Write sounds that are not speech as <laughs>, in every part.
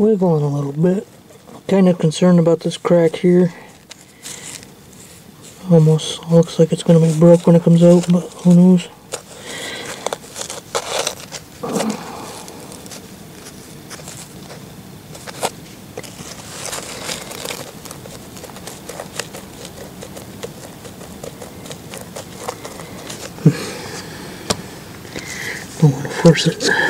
wiggling a little bit. Kind of concerned about this crack here. Almost looks like it's going to be broke when it comes out, but who knows. <sighs> Don't want to force it.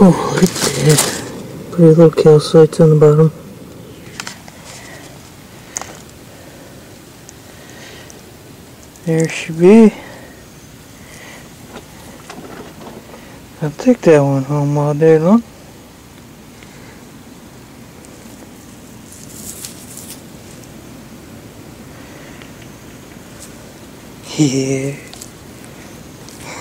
Oh, look at that. Pretty little calcites on the bottom. There she be. I'll take that one home all day long. <laughs>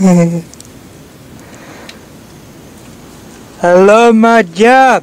Yeah. <laughs> I love my job.